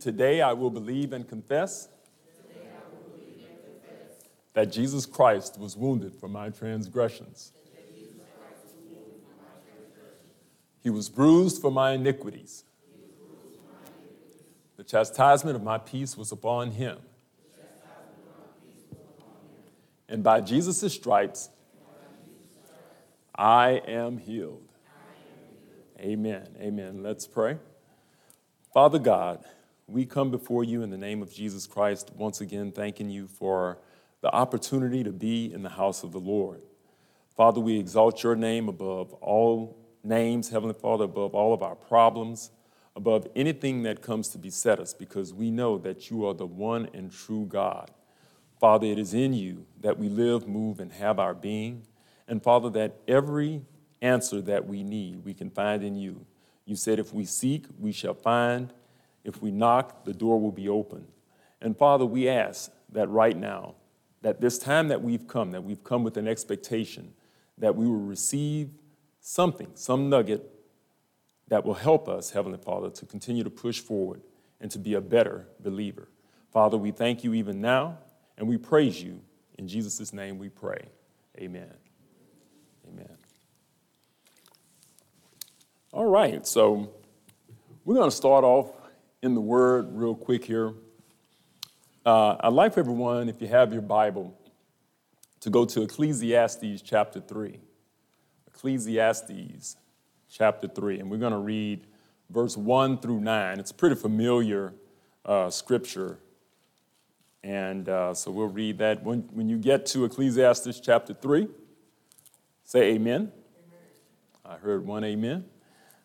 Today I will believe and confess that Jesus Christ was wounded for my transgressions. He was bruised for my iniquities. The chastisement of my peace was upon him. And by Jesus' stripes, I am healed. Amen. Amen. Let's pray. Father God, we come before you in the name of Jesus Christ, once again thanking you for the opportunity to be in the house of the Lord. Father, we exalt your name above all names, Heavenly Father, above all of our problems, above anything that comes to beset us, because we know that you are the one and true God. Father, it is in you that we live, move, and have our being. And Father, that every answer that we need, we can find in you. You said, if we seek, we shall find. If we knock, the door will be open. And Father, we ask that right now, that this time that we've come, that we've come with an expectation that we will receive something, some nugget that will help us, Heavenly Father, to continue to push forward and to be a better believer. Father, we thank you even now and we praise you. In Jesus' name we pray. Amen. Amen. All right, so we're going to start off in the Word real quick here. Uh, I'd like for everyone, if you have your Bible, to go to Ecclesiastes chapter 3. Ecclesiastes chapter 3, and we're going to read verse 1 through 9. It's a pretty familiar uh, scripture, and uh, so we'll read that. When, when you get to Ecclesiastes chapter 3, say amen. amen. I heard one amen.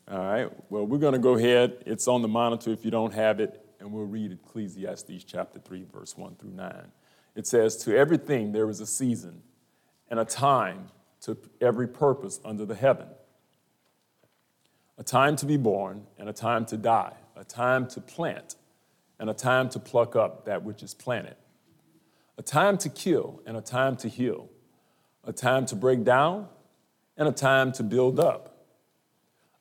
All right, well, we're going to go ahead. It's on the monitor if you don't have it and we'll read Ecclesiastes chapter 3, verse 1 through 9. It says, To everything there is a season and a time to every purpose under the heaven, a time to be born and a time to die, a time to plant and a time to pluck up that which is planted, a time to kill and a time to heal, a time to break down and a time to build up,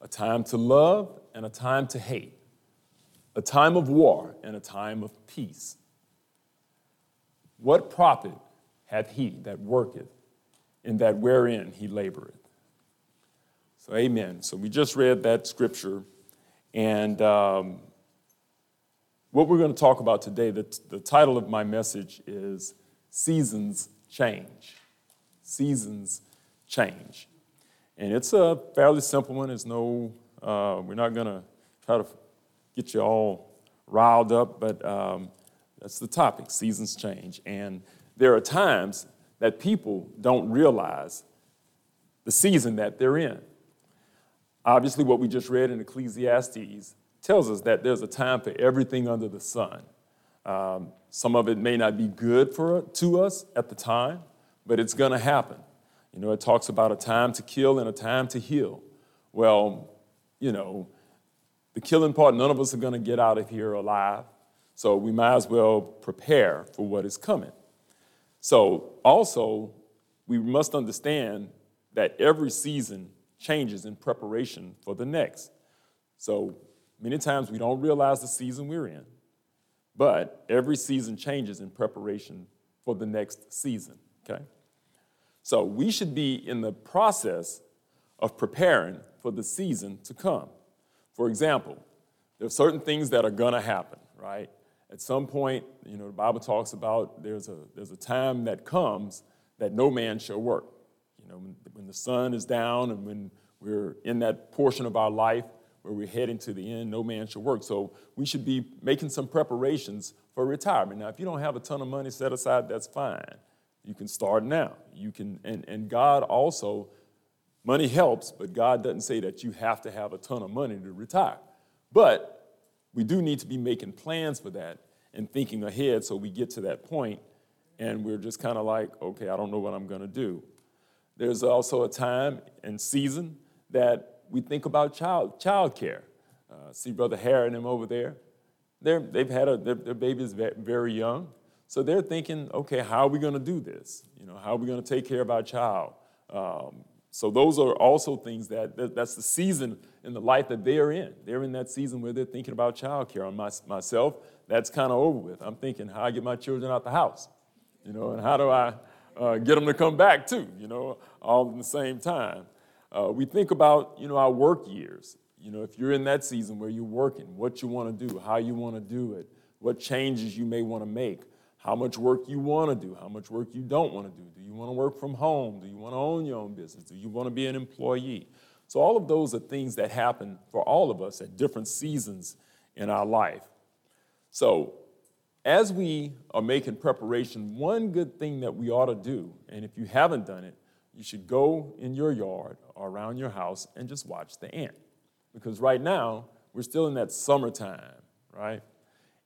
a time to love and a time to hate a time of war and a time of peace. What profit hath he that worketh in that wherein he laboreth? So, amen. So, we just read that scripture, and um, what we're going to talk about today, the, the title of my message is Seasons Change. Seasons Change. And it's a fairly simple one. There's no, uh, we're not going to try to get you all riled up, but um, that's the topic seasons change. And there are times that people don't realize the season that they're in. Obviously, what we just read in Ecclesiastes tells us that there's a time for everything under the sun. Um, some of it may not be good for to us at the time, but it's going to happen. You know, it talks about a time to kill and a time to heal. Well, you know, the killing part, none of us are going to get out of here alive. So we might as well prepare for what is coming. So also, we must understand that every season changes in preparation for the next. So many times we don't realize the season we're in, but every season changes in preparation for the next season, okay? So we should be in the process of preparing for the season to come. For example, there are certain things that are going to happen, right? At some point, you know, the Bible talks about there's a, there's a time that comes that no man shall work. You know, when, when the sun is down and when we're in that portion of our life where we're heading to the end, no man shall work. So we should be making some preparations for retirement. Now, if you don't have a ton of money set aside, that's fine. You can start now. You can, and, and God also Money helps, but God doesn't say that you have to have a ton of money to retire. But we do need to be making plans for that and thinking ahead so we get to that point and we're just kind of like, okay, I don't know what I'm going to do. There's also a time and season that we think about child child care. Uh, see Brother Harry and him over there. They're, they've had a, their baby is very young. So they're thinking, okay, how are we going to do this? You know, how are we going to take care of our child? Um, so those are also things that, that, that's the season in the life that they're in. They're in that season where they're thinking about childcare. On my, myself, that's kind of over with. I'm thinking how I get my children out the house, you know, and how do I uh, get them to come back too, you know, all at the same time. Uh, we think about, you know, our work years. You know, if you're in that season where you're working, what you want to do, how you want to do it, what changes you may want to make how much work you want to do, how much work you don't want to do. Do you want to work from home? Do you want to own your own business? Do you want to be an employee? So, all of those are things that happen for all of us at different seasons in our life. So, as we are making preparation, one good thing that we ought to do, and if you haven't done it, you should go in your yard or around your house and just watch the ant. Because right now, we're still in that summertime, right?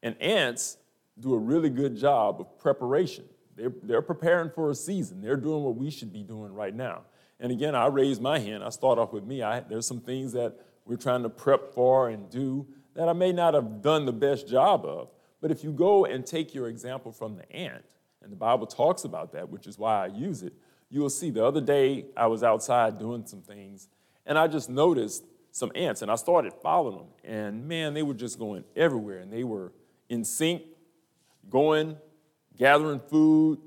And ants do a really good job of preparation. They're, they're preparing for a season. They're doing what we should be doing right now. And again, I raise my hand. I start off with me. I, there's some things that we're trying to prep for and do that I may not have done the best job of. But if you go and take your example from the ant, and the Bible talks about that, which is why I use it, you will see the other day I was outside doing some things, and I just noticed some ants, and I started following them. And man, they were just going everywhere, and they were in sync going, gathering food,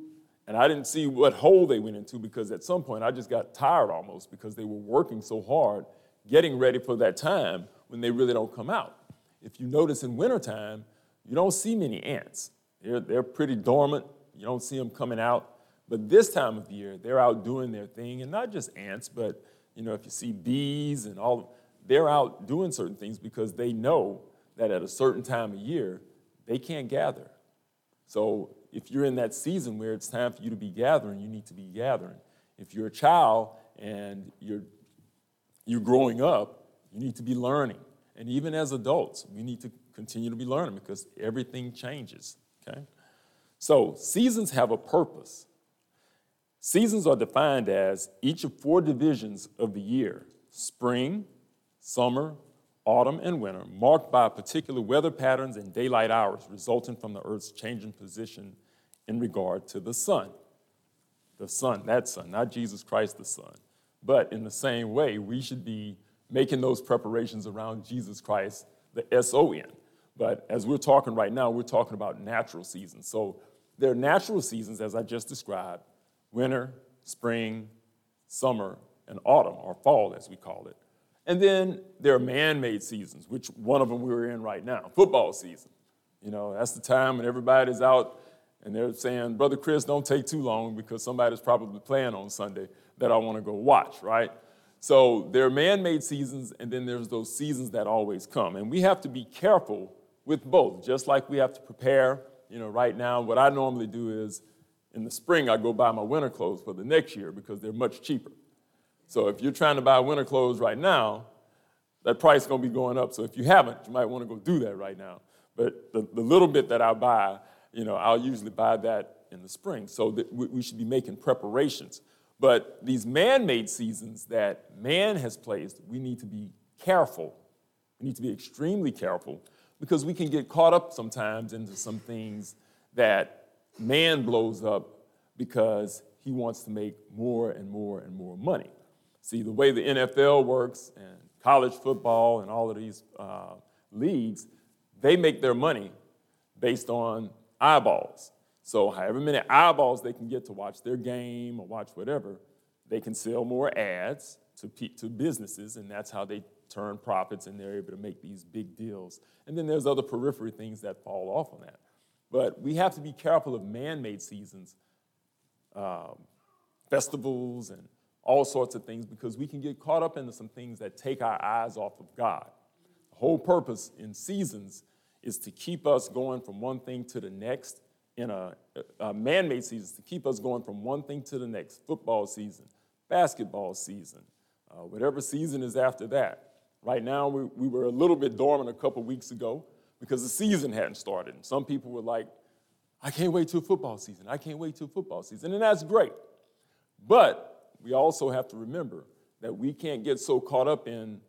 and I didn't see what hole they went into because at some point I just got tired almost because they were working so hard getting ready for that time when they really don't come out. If you notice in wintertime, you don't see many ants. They're, they're pretty dormant. You don't see them coming out. But this time of year, they're out doing their thing, and not just ants, but you know, if you see bees and all, they're out doing certain things because they know that at a certain time of year, they can't gather. So if you're in that season where it's time for you to be gathering, you need to be gathering. If you're a child and you're, you're growing up, you need to be learning. And even as adults, we need to continue to be learning because everything changes, okay? So seasons have a purpose. Seasons are defined as each of four divisions of the year spring, summer, autumn, and winter, marked by particular weather patterns and daylight hours resulting from the Earth's changing position in regard to the sun. The sun, that sun, not Jesus Christ the Son. But in the same way, we should be making those preparations around Jesus Christ, the S O N. But as we're talking right now, we're talking about natural seasons. So there are natural seasons, as I just described winter, spring, summer, and autumn, or fall, as we call it. And then there are man made seasons, which one of them we're in right now football season. You know, that's the time when everybody's out and they're saying, Brother Chris, don't take too long because somebody's probably playing on Sunday that I want to go watch, right? So there are man made seasons, and then there's those seasons that always come. And we have to be careful with both, just like we have to prepare. You know, right now, what I normally do is in the spring, I go buy my winter clothes for the next year because they're much cheaper. So if you're trying to buy winter clothes right now, that price is going to be going up. So if you haven't, you might want to go do that right now. But the, the little bit that I buy, you know, I'll usually buy that in the spring. So that we, we should be making preparations. But these man-made seasons that man has placed, we need to be careful. We need to be extremely careful because we can get caught up sometimes into some things that man blows up because he wants to make more and more and more money. See, the way the NFL works and college football and all of these uh, leagues, they make their money based on eyeballs. So, however many eyeballs they can get to watch their game or watch whatever, they can sell more ads to, to businesses, and that's how they turn profits and they're able to make these big deals. And then there's other periphery things that fall off on that. But we have to be careful of man made seasons, um, festivals, and all sorts of things because we can get caught up into some things that take our eyes off of God. The whole purpose in seasons is to keep us going from one thing to the next in a, a man made season, to keep us going from one thing to the next football season, basketball season, uh, whatever season is after that. Right now, we, we were a little bit dormant a couple weeks ago because the season hadn't started. And some people were like, I can't wait till football season. I can't wait till football season. And that's great. But we also have to remember that we can't get so caught up in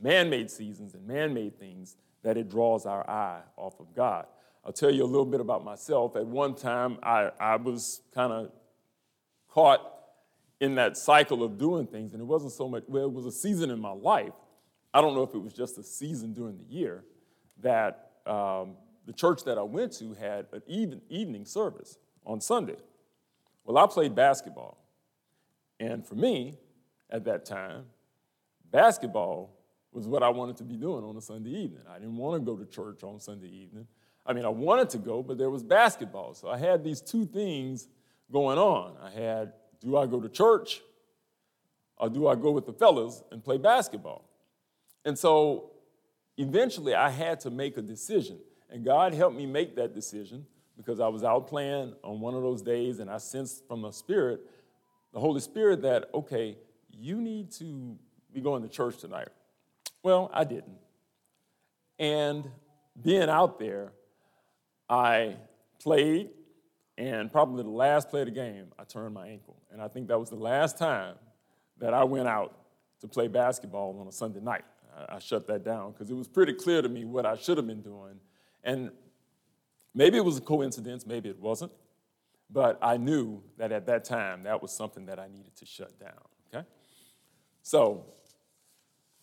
man made seasons and man made things that it draws our eye off of God. I'll tell you a little bit about myself. At one time, I, I was kind of caught in that cycle of doing things, and it wasn't so much, well, it was a season in my life. I don't know if it was just a season during the year that um, the church that I went to had an even, evening service on Sunday. Well, I played basketball. And for me, at that time, basketball was what I wanted to be doing on a Sunday evening. I didn't want to go to church on Sunday evening. I mean, I wanted to go, but there was basketball. So I had these two things going on. I had, do I go to church or do I go with the fellas and play basketball? And so eventually I had to make a decision. And God helped me make that decision because I was out playing on one of those days and I sensed from the Spirit, the Holy Spirit, that, okay, you need to be going to church tonight. Well, I didn't. And being out there, I played, and probably the last play of the game, I turned my ankle. And I think that was the last time that I went out to play basketball on a Sunday night. I, shut that down because it was pretty clear to me what I should have been doing. And maybe it was a coincidence, maybe it wasn't, but I knew that at that time that was something that I needed to shut down. Okay? So,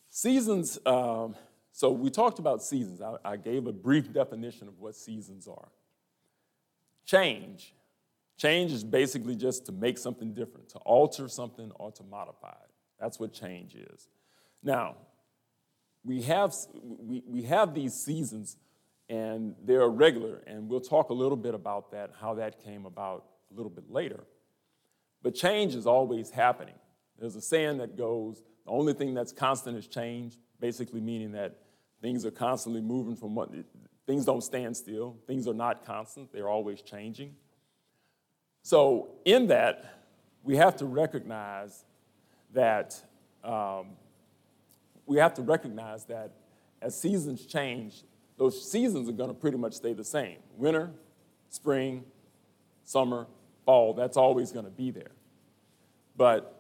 seasons. Um, so we talked about seasons. I, I gave a brief definition of what seasons are. Change. Change is basically just to make something different, to alter something or to modify it. That's what change is. Now, we have, we, we have these seasons and they're regular, and we'll talk a little bit about that, how that came about a little bit later. But change is always happening. There's a saying that goes, the only thing that's constant is change, basically meaning that Things are constantly moving from what, things don't stand still. Things are not constant, they're always changing. So, in that, we have to recognize that um, we have to recognize that as seasons change, those seasons are going to pretty much stay the same. Winter, spring, summer, fall, that's always going to be there. But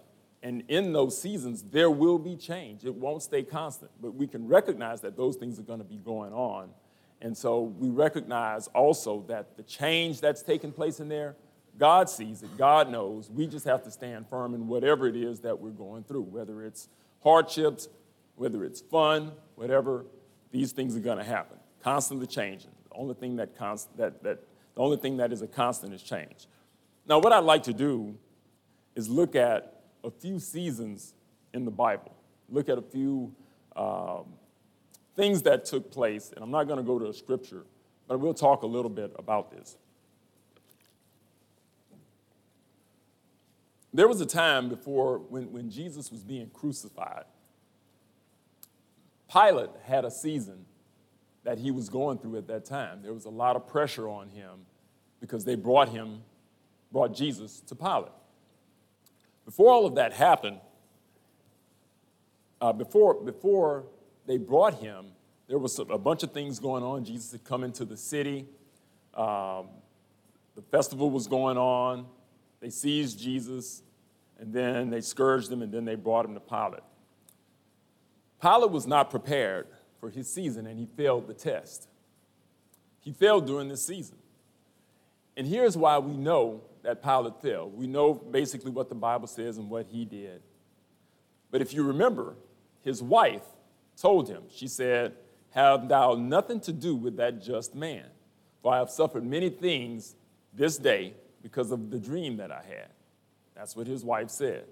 and in those seasons, there will be change. It won't stay constant, but we can recognize that those things are going to be going on. And so we recognize also that the change that's taking place in there, God sees it, God knows. We just have to stand firm in whatever it is that we're going through, whether it's hardships, whether it's fun, whatever, these things are going to happen. Constantly changing. The only thing that, const- that, that, the only thing that is a constant is change. Now, what I'd like to do is look at a few seasons in the Bible. Look at a few um, things that took place, and I'm not going to go to a scripture, but we'll talk a little bit about this. There was a time before when, when Jesus was being crucified. Pilate had a season that he was going through at that time. There was a lot of pressure on him because they brought him, brought Jesus to Pilate. Before all of that happened, uh, before, before they brought him, there was a bunch of things going on. Jesus had come into the city. Um, the festival was going on. They seized Jesus, and then they scourged him, and then they brought him to Pilate. Pilate was not prepared for his season, and he failed the test. He failed during this season. And here's why we know that Pilate failed. We know basically what the Bible says and what he did. But if you remember, his wife told him, she said, Have thou nothing to do with that just man, for I have suffered many things this day because of the dream that I had. That's what his wife said.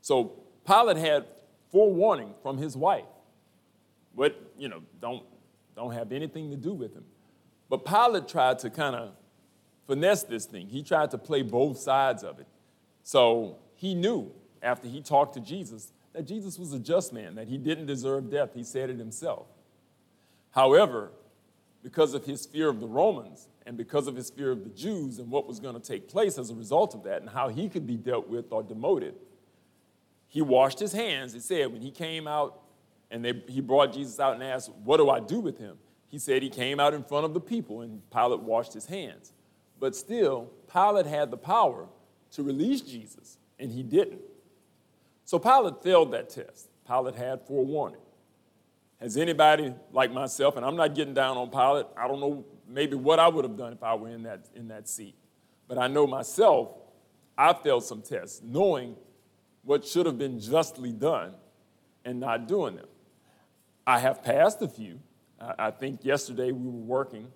So Pilate had forewarning from his wife. What, you know, don't, don't have anything to do with him. But Pilate tried to kind of finesse this thing. He tried to play both sides of it. So he knew after he talked to Jesus that Jesus was a just man, that he didn't deserve death. He said it himself. However, because of his fear of the Romans and because of his fear of the Jews and what was going to take place as a result of that and how he could be dealt with or demoted, he washed his hands. He said when he came out and they, he brought Jesus out and asked, What do I do with him? he said he came out in front of the people and Pilate washed his hands. But still, Pilate had the power to release Jesus, and he didn't. So Pilate failed that test. Pilate had forewarning. Has anybody like myself, and I'm not getting down on Pilate, I don't know maybe what I would have done if I were in that, in that seat. But I know myself, I failed some tests, knowing what should have been justly done and not doing them. I have passed a few. I, think yesterday we were working,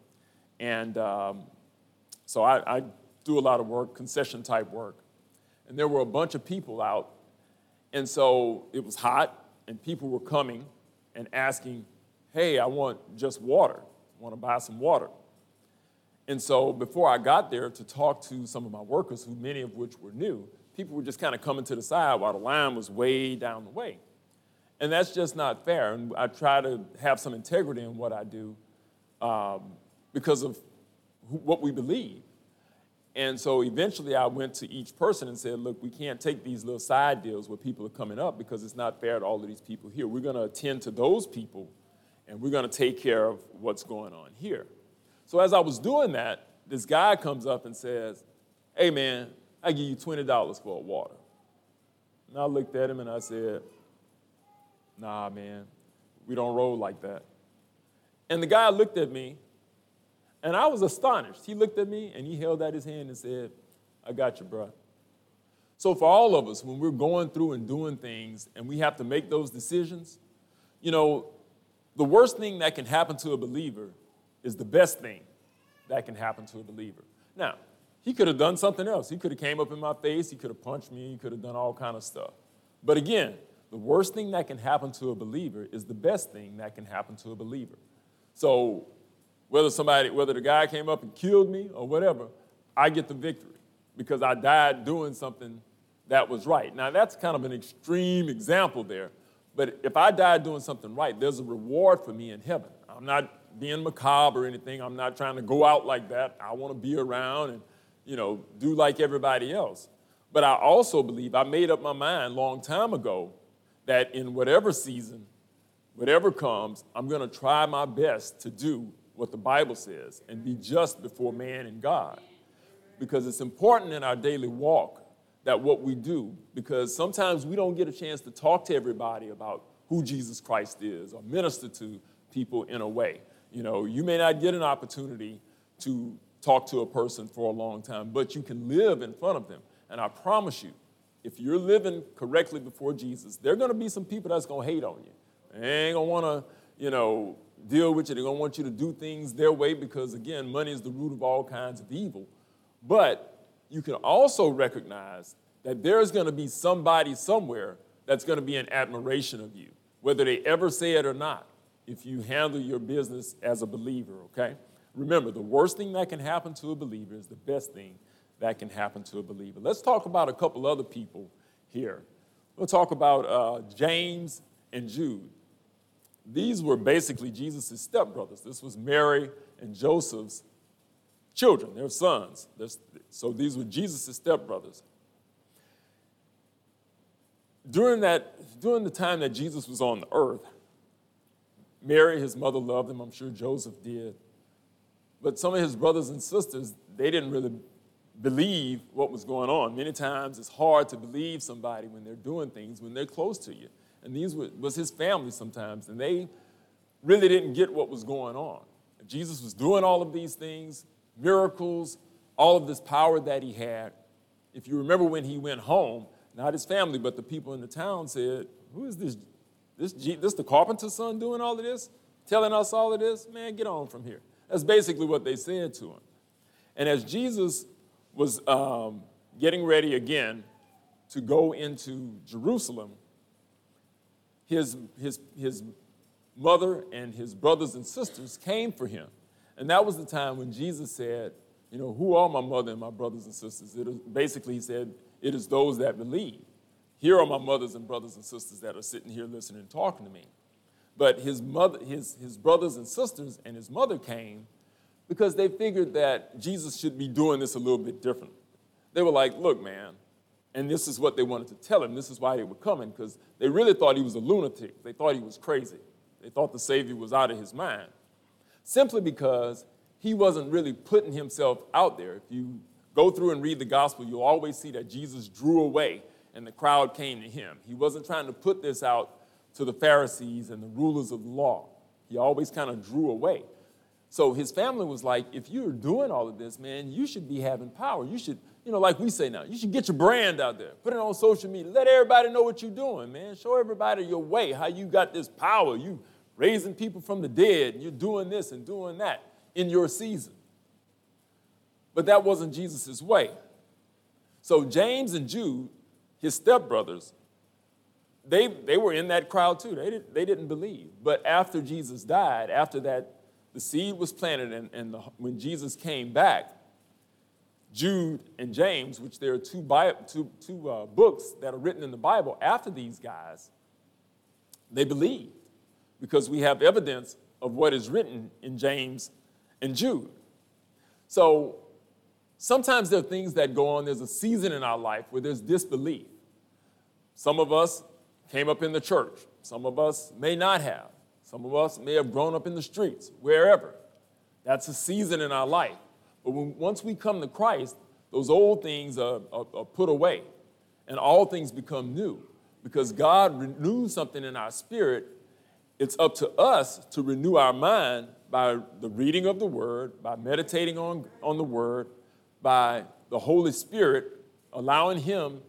and um, so I, I do a lot of work, concession type work. And there were a bunch of people out. And so it was hot, and people were coming and asking, Hey, I want just water. I want to buy some water. And so before I got there to talk to some of my workers, who many of which were new, people were just kind of coming to the side while the line was way down the way. And that's just not fair. And I try to have some integrity in what I do um, because of what we believe. And so eventually I went to each person and said, look, we can't take these little side deals where people are coming up because it's not fair to all of these people here. We're going to attend to those people and we're going to take care of what's going on here. So as I was doing that, this guy comes up and says, hey man, I give you $20 for a water. And I looked at him and I said, nah man, we don't roll like that. And the guy looked at me and I was astonished. He looked at me and he held out his hand and said, I got you, bro. So, for all of us, when we're going through and doing things and we have to make those decisions, you know, the worst thing that can happen to a believer is the best thing that can happen to a believer. Now, he could have done something else. He could have came up in my face, he could have punched me, he could have done all kind of stuff. But again, the worst thing that can happen to a believer is the best thing that can happen to a believer. So whether somebody, whether the guy came up and killed me or whatever, I get the victory because I died doing something that was right. Now, that's kind of an extreme example there, but if I died doing something right, there's a reward for me in heaven. I'm not being macabre or anything. I'm not trying to go out like that. I want to be around and, you know, do like everybody else. But I also believe I made up my mind long time ago that in whatever season, whatever comes, I'm going to try my best to do what the Bible says and be just before man and God. Because it's important in our daily walk that what we do, because sometimes we don't get a chance to talk to everybody about who Jesus Christ is or minister to people in a way. You know, you may not get an opportunity to talk to a person for a long time, but you can live in front of them. And I promise you, if you're living correctly before Jesus, there are going to be some people that's going to hate on you. They ain't going to want to, you know, deal with you. They're going to want you to do things their way because, again, money is the root of all kinds of evil. But you can also recognize that there's going to be somebody somewhere that's going to be in admiration of you, whether they ever say it or not, if you handle your business as a believer, okay? Remember, the worst thing that can happen to a believer is the best thing that can happen to a believer. Let's talk about a couple other people here. We'll talk about uh, James and Jude. These were basically Jesus' stepbrothers. This was Mary and Joseph's children, their sons. So these were Jesus' stepbrothers. During, that, during the time that Jesus was on the earth, Mary, his mother, loved him. I'm sure Joseph did. But some of his brothers and sisters, they didn't really believe what was going on. Many times it's hard to believe somebody when they're doing things when they're close to you and these were, was his family sometimes, and they really didn't get what was going on. Jesus was doing all of these things, miracles, all of this power that he had. If you remember when he went home, not his family, but the people in the town said, Who is this? This, this the carpenter's son doing all of this? Telling us all of this? Man, get on from here. That's basically what they said to him. And as Jesus was um, getting ready again to go into Jerusalem, his, his, his mother and his brothers and sisters came for him. And that was the time when Jesus said, You know, who are my mother and my brothers and sisters? It is, basically, he said, It is those that believe. Here are my mothers and brothers and sisters that are sitting here listening and talking to me. But his, mother, his, his brothers and sisters and his mother came because they figured that Jesus should be doing this a little bit different. They were like, Look, man, and this is what they wanted to tell him. This is why they were coming, because they really thought he was a lunatic. They thought he was crazy. They thought the Savior was out of his mind. simply because he wasn't really putting himself out there. If you go through and read the gospel, you'll always see that Jesus drew away and the crowd came to him. He wasn't trying to put this out to the Pharisees and the rulers of the law. He always kind of drew away. So his family was like, if you're doing all of this, man, you should be having power. You should, you know, like we say now, you should get your brand out there, put it on social media, let everybody know what you're doing, man. Show everybody your way, how you got this power. You raising people from the dead, and you're doing this and doing that in your season. But that wasn't Jesus' way. So James and Jude, his stepbrothers, they, they were in that crowd too. They, did, they didn't believe. But after Jesus died, after that, the seed was planted, and, and the, when Jesus came back, Jude and James, which there are two, two, two uh, books that are written in the Bible after these guys, they believed because we have evidence of what is written in James and Jude. So sometimes there are things that go on. There's a season in our life where there's disbelief. Some of us came up in the church, some of us may not have. Some of us may have grown up in the streets, wherever. That's a season in our life. But when, once we come to Christ, those old things are, are, are put away and all things become new because God renews something in our spirit it's up to us to renew our mind by the reading of the Word, by meditating on, on the Word, by the Holy Spirit allowing Him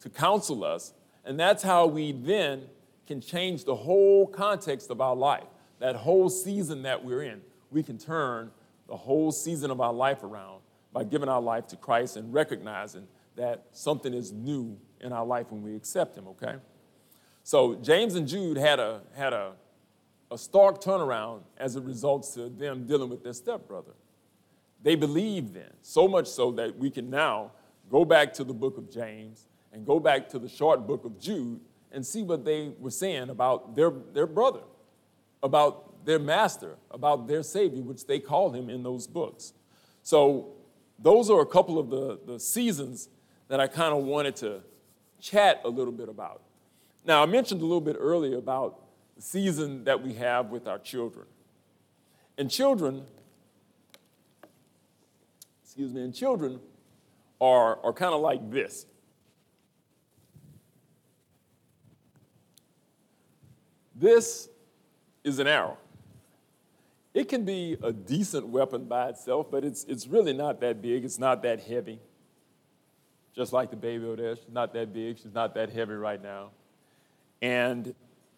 to counsel us. And that's how we then can change the whole context of our life. That whole season that we're in, we can turn the whole season of our life around by giving our life to Christ and recognizing that something is new in our life when we accept Him, okay? So James and Jude had a, had a, a stark turnaround as a result to them dealing with their stepbrother. They believed then, so much so that we can now go back to the book of James and go back to the short book of Jude and see what they were saying about their, their brother, about their master, about their Savior, which they called him in those books. So, those are a couple of the, the seasons that I kind of wanted to chat a little bit about. Now, I mentioned a little bit earlier about the season that we have with our children. And children, excuse me, and children are, are kind of like this. This is an arrow. It can be a decent weapon by itself, but it's, it's really not that big. It's not that heavy. Just like the baby over there, she's not that big. She's not that heavy right now. And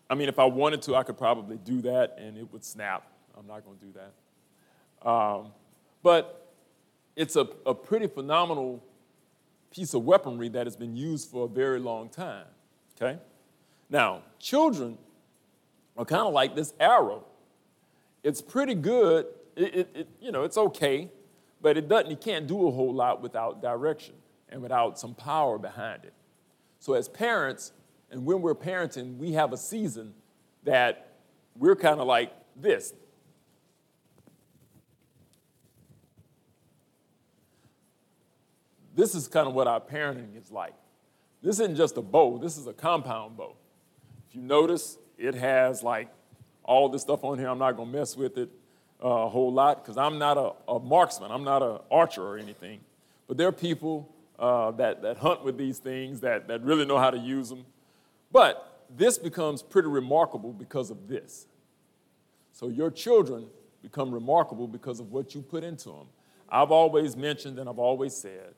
I mean, if I wanted to, I could probably do that and it would snap. I'm not going to do that. Um, but it's a, a pretty phenomenal piece of weaponry that has been used for a very long time. Okay? Now, children are kind of like this arrow. It's pretty good. It, it, it, you know, it's okay, but it doesn't. You can't do a whole lot without direction and without some power behind it. So, as parents, and when we're parenting, we have a season that we're kind of like this. This is kind of what our parenting is like. This isn't just a bow, this is a compound bow. If you notice, it has like all this stuff on here. I'm not to mess with it uh, a whole lot because I'm not a, a, marksman. I'm not an archer or anything. But there are people uh, that, that hunt with these things that, that really know how to use them. But this becomes pretty remarkable because of this. So your children become remarkable because of what you put into them. I've always mentioned and I've always said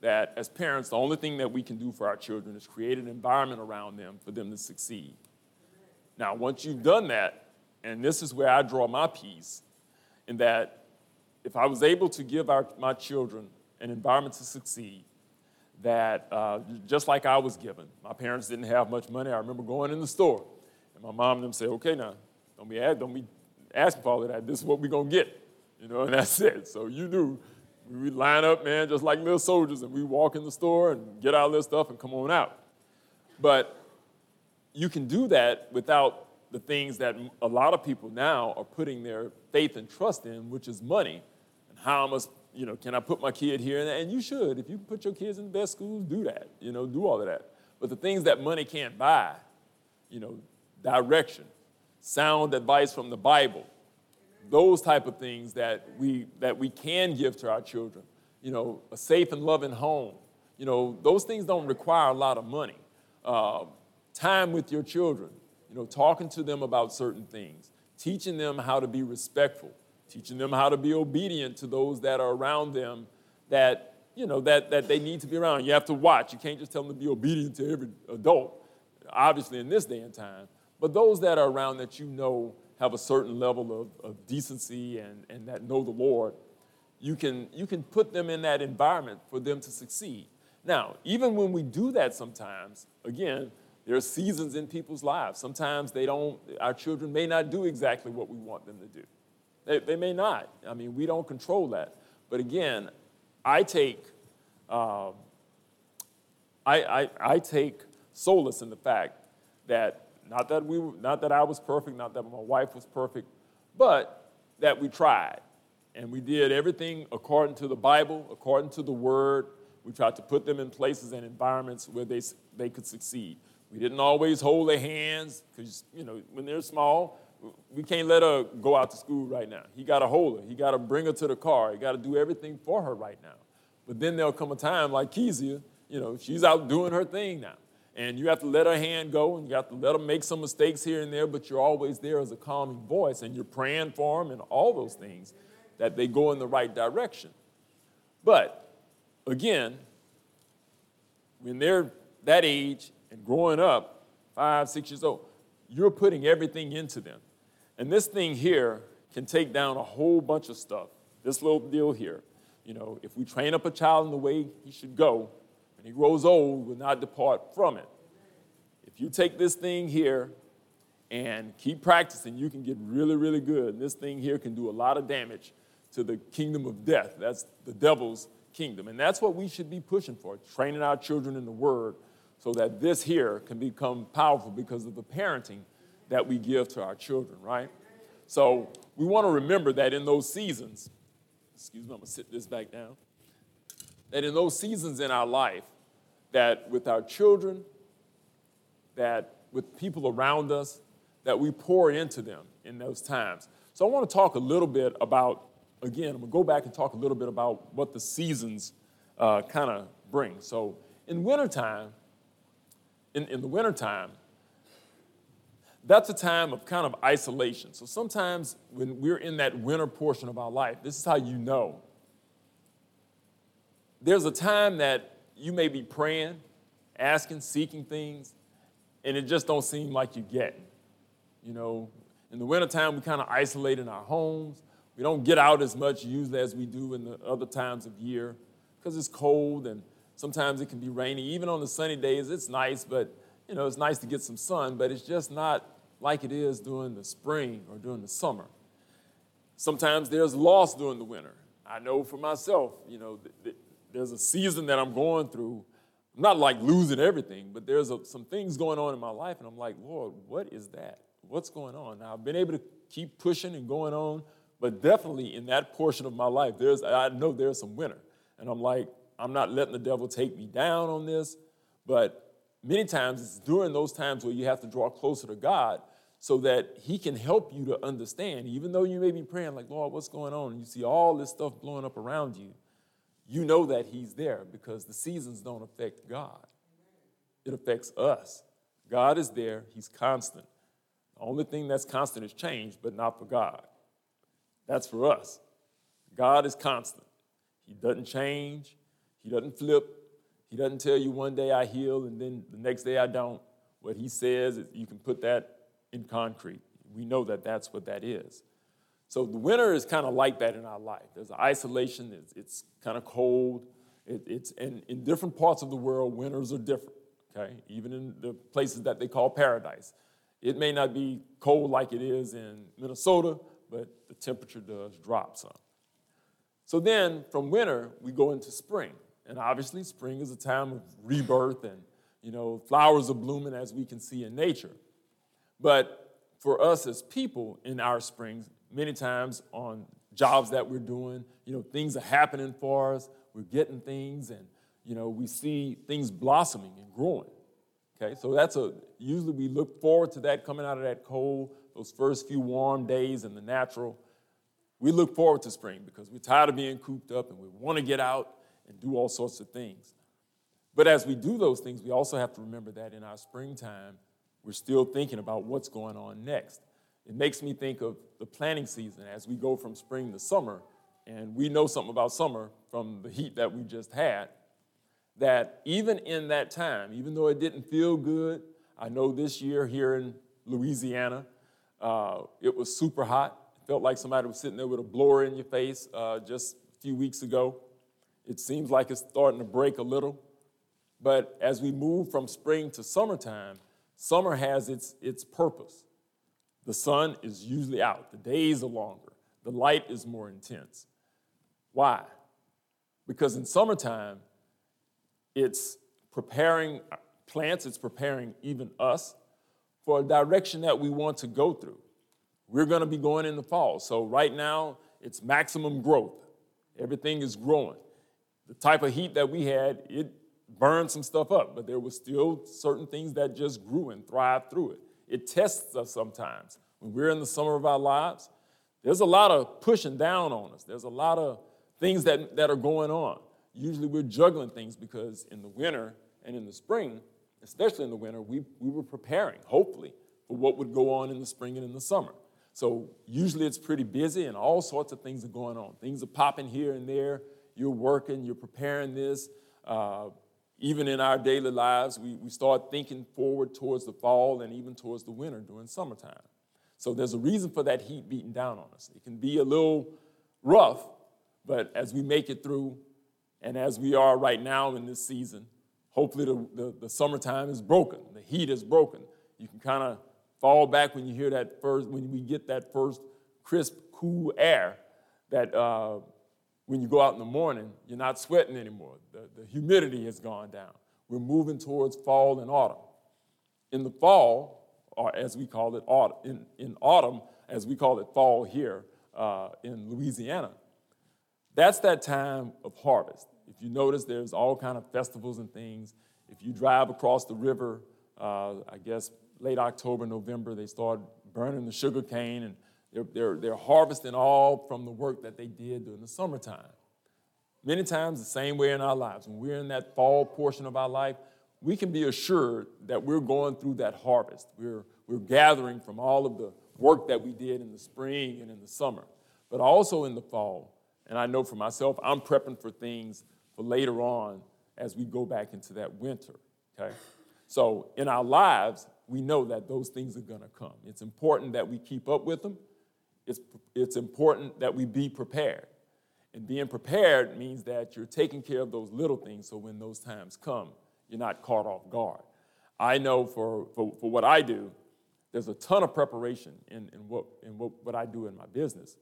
that as parents, the only thing that we can do for our children is create an environment around them for them to succeed. Now, once you've done that, and this is where I draw my piece, in that if I was able to give our, my children an environment to succeed, that uh, just like I was given, my parents didn't have much money. I remember going in the store, and my mom and them say, "Okay, now don't be don't be asking for all of that. This is what we're gonna get," you know, and that's it. So you knew we line up, man, just like little soldiers, and we walk in the store and get our little stuff and come on out. But you can do that without the things that a lot of people now are putting their faith and trust in, which is money. And how much, you know, can I put my kid here? And you should. If you put your kids in the best schools, do that. You know, do all of that. But the things that money can't buy, you know, direction, sound advice from the Bible, those type of things that we that we can give to our children. You know, a safe and loving home. You know, those things don't require a lot of money. Uh, time with your children. You know, talking to them about certain things, teaching them how to be respectful, teaching them how to be obedient to those that are around them that you know that, that they need to be around. You have to watch. You can't just tell them to be obedient to every adult, obviously in this day and time. But those that are around that you know have a certain level of, of decency and, and that know the Lord, you can, you can put them in that environment for them to succeed. Now, even when we do that sometimes, again, there are seasons in people's lives. Sometimes they don't, our children may not do exactly what we want them to do. They, they may not. I mean, we don't control that. But again, I take, uh, I, I, I take solace in the fact that not that we, not that I was perfect, not that my wife was perfect, but that we tried and we did everything according to the Bible, according to the Word. We tried to put them in places and environments where they, they could succeed. We didn't always hold their hands because, you know, when they're small, we can't let her go out to school right now. He got to hold her. He got to bring her to the car. He got to do everything for her right now. But then there'll come a time like Kezia, you know, she's out doing her thing now. And you have to let her hand go and you have to let her make some mistakes here and there, but you're always there as a calming voice and you're praying for them and all those things that they go in the right direction. But again, when they're that age and growing up, five, six years old, you're putting everything into them. And this thing here can take down a whole bunch of stuff. This little deal here. You know, if we train up a child in the way he should go, when he grows old, will not depart from it. If you take this thing here and keep practicing, you can get really, really good. And this thing here can do a lot of damage to the kingdom of death. That's the devil's kingdom. And that's what we should be pushing for, training our children in the word so that this here can become powerful because of the parenting that we give to our children, right? So we want to remember that in those seasons, excuse me, I'm gonna sit this back down, that in those seasons in our life, that with our children, that with people around us, that we pour into them in those times. So I want to talk a little bit about, again, I'm gonna go back and talk a little bit about what the seasons uh, kind of bring. So in wintertime, in, in the wintertime, that's a time of kind of isolation. So sometimes when we're in that winter portion of our life, this is how you know. There's a time that you may be praying, asking, seeking things, and it just don't seem like you get. You know, in the wintertime, we kind of isolate in our homes. We don't get out as much usually as we do in the other times of year because it's cold and sometimes it can be rainy. Even on the sunny days, it's nice, but you know, it's nice to get some sun, but it's just not like it is during the spring or during the summer. Sometimes there's loss during the winter. I know for myself, you know, th- th- there's a season that I'm going through. I'm not like losing everything, but there's a, some things going on in my life, and I'm like, Lord, what is that? What's going on? Now, I've been able to keep pushing and going on, but definitely in that portion of my life, there's, I know there's some winter. And I'm like, I'm not letting the devil take me down on this, but many times it's during those times where you have to draw closer to God so that he can help you to understand. Even though you may be praying, like, Lord, what's going on? And you see all this stuff blowing up around you, you know that he's there because the seasons don't affect God, it affects us. God is there, he's constant. The only thing that's constant is change, but not for God. That's for us. God is constant. He doesn't change, he doesn't flip, he doesn't tell you one day I heal and then the next day I don't. What he says is you can put that in concrete. We know that that's what that is. So the winter is kind of like that in our life. There's isolation, it's, it's kind of cold. It, it's, and in different parts of the world, winters are different, okay? Even in the places that they call paradise. It may not be cold like it is in Minnesota, but the temperature does drop some. So then from winter, we go into spring. And obviously, spring is a time of rebirth and, you know, flowers are blooming as we can see in nature. But for us as people in our springs, many times on jobs that we're doing, you know, things are happening for us. We're getting things and, you know, we see things blossoming and growing. Okay, so that's a, usually we look forward to that coming out of that cold, those first few warm days in the natural. we look forward to spring because we're tired of being cooped up and we want to get out and do all sorts of things. But as we do those things, we also have to remember that in our springtime, we're still thinking about what's going on next. It makes me think of the planting season as we go from spring to summer, and we know something about summer from the heat that we just had. That even in that time, even though it didn't feel good, I know this year here in Louisiana, uh, it was super hot. It felt like somebody was sitting there with a blower in your face uh, just a few weeks ago. It seems like it's starting to break a little. But as we move from spring to summertime, summer has its, its purpose. The sun is usually out, the days are longer, the light is more intense. Why? Because in summertime, it's preparing plants, it's preparing even us for a direction that we want to go through. We're going to be going in the fall. So, right now, it's maximum growth. Everything is growing. The type of heat that we had, it burned some stuff up, but there was still certain things that just grew and thrived through it. It tests us sometimes. When we're in the summer of our lives, there's a lot of pushing down on us. There's a lot of things that, that are going on. Usually we're juggling things because in the winter and in the spring, especially in the winter, we, we were preparing, hopefully, for what would go on in the spring and in the summer. So usually it's pretty busy and all sorts of things are going on. Things are popping here and there. You're working, you're preparing this. Uh, even in our daily lives, we, we start thinking forward towards the fall and even towards the winter during summertime. So there's a reason for that heat beating down on us. It can be a little rough, but as we make it through, and as we are right now in this season, hopefully the, the, the summertime is broken, the heat is broken. You can kind of fall back when you hear that first, when we get that first crisp, cool air that uh, when you go out in the morning, you're not sweating anymore. The, the humidity has gone down. We're moving towards fall and autumn. In the fall, or as we call it, autumn, in, in autumn, as we call it fall here uh, in Louisiana, that's that time of harvest. If you notice, there's all kind of festivals and things. If you drive across the river, uh, I guess late October, November, they start burning the sugar cane and they're, they're, they're harvesting all from the work that they did during the summertime. Many times, the same way in our lives. When we're in that fall portion of our life, we can be assured that we're going through that harvest. We're, we're gathering from all of the work that we did in the spring and in the summer, but also in the fall. And I know for myself, I'm prepping for things for later on as we go back into that winter. Okay? So in our lives, we know that those things are going to come. It's important that we keep up with them. It's, it's important that we be prepared. And being prepared means that you're taking care of those little things so when those times come, you're not caught off guard. I know for, for, for what I do, there's a ton of preparation in, in, what, in what, what I do in my business.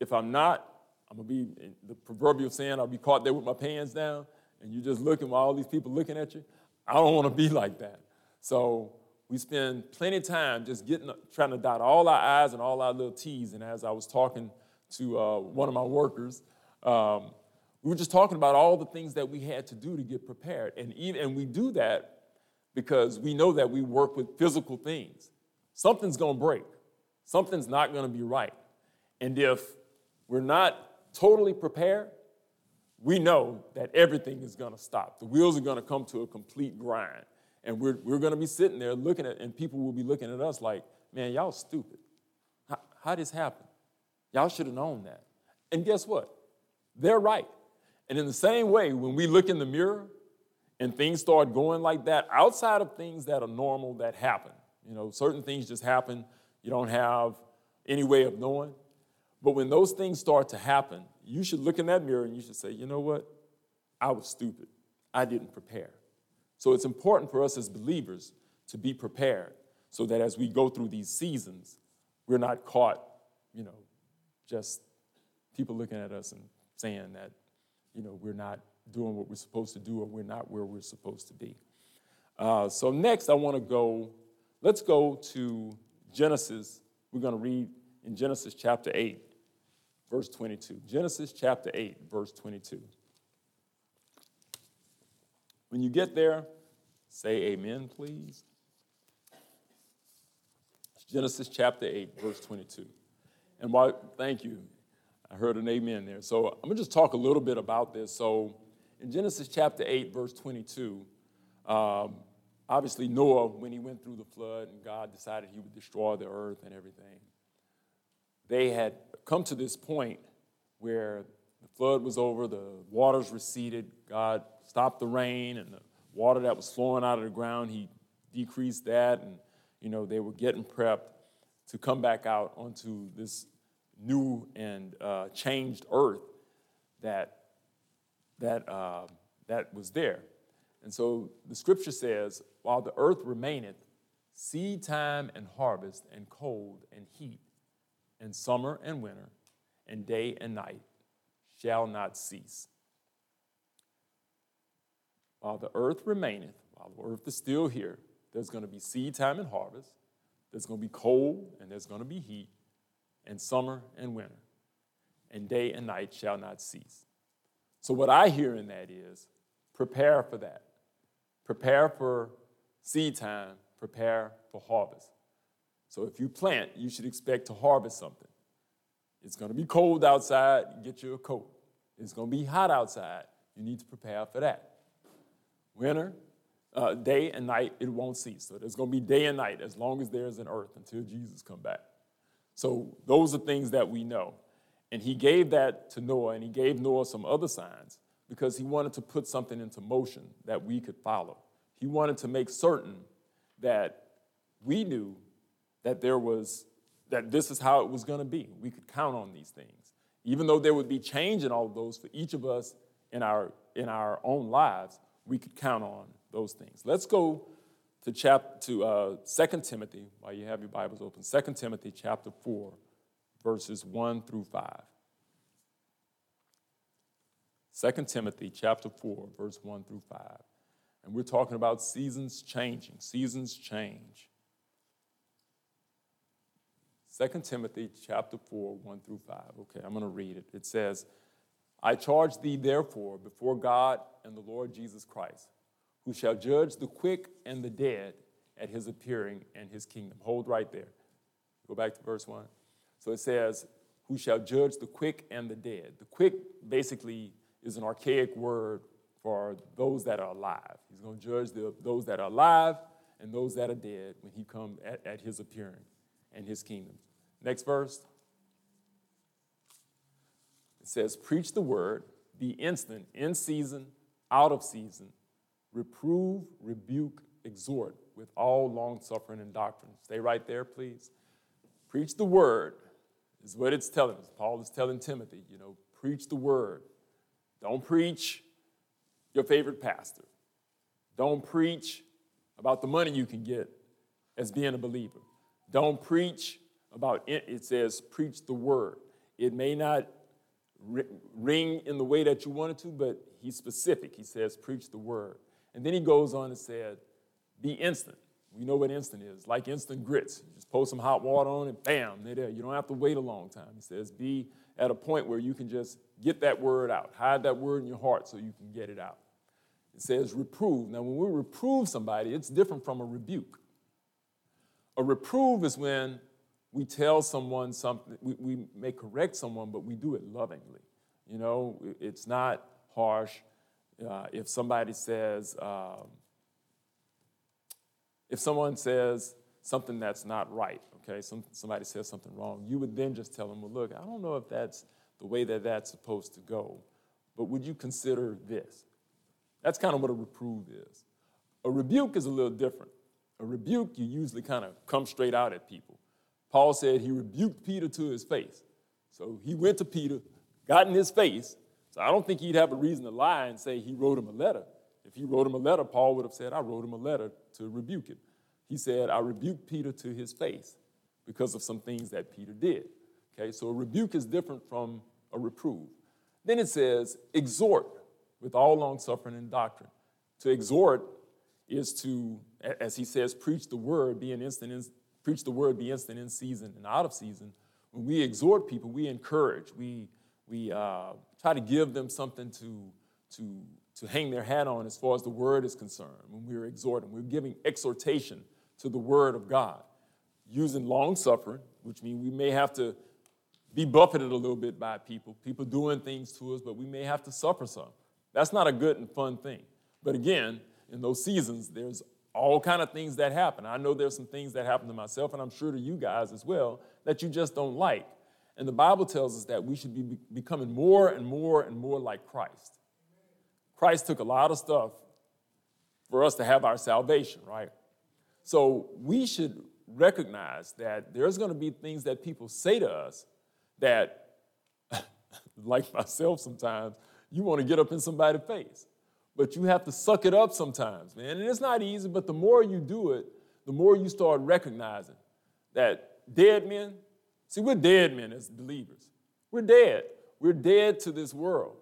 If I'm not, I'm gonna be the proverbial saying, I'll be caught there with my pants down, and you're just looking while all these people looking at you. I don't wanna be like that. So we spend plenty of time just getting, trying to dot all our I's and all our little T's. And as I was talking to uh, one of my workers, um, we were just talking about all the things that we had to do to get prepared. And, even, and we do that because we know that we work with physical things. Something's gonna break, something's not gonna be right. And if we're not totally prepared, we know that everything is gonna stop. The wheels are gonna come to a complete grind. And we're, we're going to be sitting there looking at, and people will be looking at us like, man, y'all stupid. How, how this happen? Y'all should have known that. And guess what? They're right. And in the same way, when we look in the mirror and things start going like that, outside of things that are normal that happen, you know, certain things just happen, you don't have any way of knowing. But when those things start to happen, you should look in that mirror and you should say, you know what? I was stupid. I didn't prepare. So it's important for us as believers to be prepared so that as we go through these seasons, we're not caught, you know, just people looking at us and saying that, you know, we're not doing what we're supposed to do or we're not where we're supposed to be. Uh, so next, I want to go, let's go to Genesis. We're going to read in Genesis chapter 8, verse 22. Genesis chapter 8, verse 22. When you get there, say amen, please. Genesis chapter 8, verse 22. And why, thank you. I heard an amen there. So I'm going to just talk a little bit about this. So in Genesis chapter 8, verse 22, um, obviously Noah, when he went through the flood and God decided he would destroy the earth and everything, they had come to this point where the flood was over, the waters receded, God stopped the rain, and the water that was flowing out of the ground, he decreased that, and you know they were getting prepped to come back out onto this new and uh, changed earth that that uh, that was there. And so the scripture says, while the earth remaineth, seed time and harvest, and cold and heat, and summer and winter, and day and night shall not cease. While the earth remaineth, while the earth is still here, there's going to be seed time and harvest, there's going to be cold, and there's going to be heat, and summer and winter, and day and night shall not cease. So, what I hear in that is prepare for that. Prepare for seed time, prepare for harvest. So, if you plant, you should expect to harvest something. It's going to be cold outside, get you a coat. It's going to be hot outside, you need to prepare for that. Winter, uh, day and night, it won't cease. So there's going to be day and night as long as there's an earth until Jesus come back. So those are things that we know. And he gave that to Noah, and he gave Noah some other signs because he wanted to put something into motion that we could follow. He wanted to make certain that we knew that there was that this is how it was going to be. We could count on these things. Even though there would be change in all of those for each of us in our in our own lives, we could count on those things. Let's go to chap to uh, 2 Timothy while you have your Bibles open. 2 Timothy chapter 4, verses 1 through 5. 2 Timothy chapter 4, verse 1 through 5. And we're talking about seasons changing. Seasons change. 2 Timothy chapter 4, 1 through 5. Okay, I'm going to read it. It says, I charge thee therefore before God and the Lord Jesus Christ, who shall judge the quick and the dead at his appearing and his kingdom. Hold right there. Go back to verse 1. So it says, who shall judge the quick and the dead. The quick basically is an archaic word for those that are alive. He's going to judge the, those that are alive and those that are dead when he comes at, at his appearing and his kingdom. Next verse. It says, Preach the word, be instant, in season, out of season, reprove, rebuke, exhort with all long suffering and doctrine. Stay right there, please. Preach the word is what it's telling us. Paul is telling Timothy, you know, preach the word. Don't preach your favorite pastor. Don't preach about the money you can get as being a believer. Don't preach about it. It says, preach the word. It may not ring in the way that you want it to, but he's specific. He says, preach the word. And then he goes on and said, be instant. We know what instant is, like instant grits. You just pour some hot water on it, bam, they're there. You don't have to wait a long time. He says, be at a point where you can just get that word out. Hide that word in your heart so you can get it out. It says reprove. Now, when we reprove somebody, it's different from a rebuke. A reprove is when we tell someone something, we, we may correct someone, but we do it lovingly. You know, it's not harsh. Uh, if somebody says, um, if someone says something that's not right, okay, some, somebody says something wrong, you would then just tell them, well, look, I don't know if that's the way that that's supposed to go, but would you consider this? That's kind of what a reprove is. A rebuke is a little different. A rebuke, you usually kind of come straight out at people. Paul said he rebuked Peter to his face. So he went to Peter, got in his face. So I don't think he'd have a reason to lie and say he wrote him a letter. If he wrote him a letter, Paul would have said, I wrote him a letter to rebuke him. He said, I rebuked Peter to his face because of some things that Peter did. Okay, so a rebuke is different from a reprove. Then it says, exhort with all long suffering and doctrine. To exhort is to, as he says, preach the word, be an instant in, preach the word, be instant in season and out of season. When we exhort people, we encourage, we, we uh, try to give them something to, to, to hang their hat on as far as the word is concerned. When we're exhorting, we're giving exhortation to the word of God using long suffering, which means we may have to be buffeted a little bit by people, people doing things to us, but we may have to suffer some. That's not a good and fun thing. But again, in those seasons, there's all kind of things that happen. I know there's some things that happen to myself, and I'm sure to you guys as well, that you just don't like. And the Bible tells us that we should be becoming more and more and more like Christ. Christ took a lot of stuff for us to have our salvation, right? So we should recognize that there's going to be things that people say to us that, like myself sometimes, you want to get up in somebody's face. But you have to suck it up sometimes, man. And it's not easy, but the more you do it, the more you start recognizing that dead men, see, we're dead men as believers. We're dead. We're dead to this world.